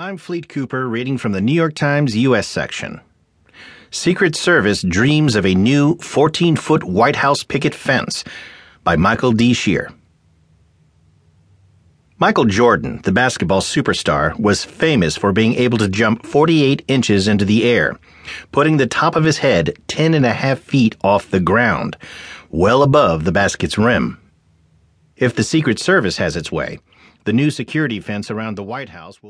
I'm Fleet Cooper, reading from the New York Times U.S. section. Secret Service dreams of a new 14 foot White House picket fence by Michael D. Shear. Michael Jordan, the basketball superstar, was famous for being able to jump 48 inches into the air, putting the top of his head 10 and a half feet off the ground, well above the basket's rim. If the Secret Service has its way, the new security fence around the White House will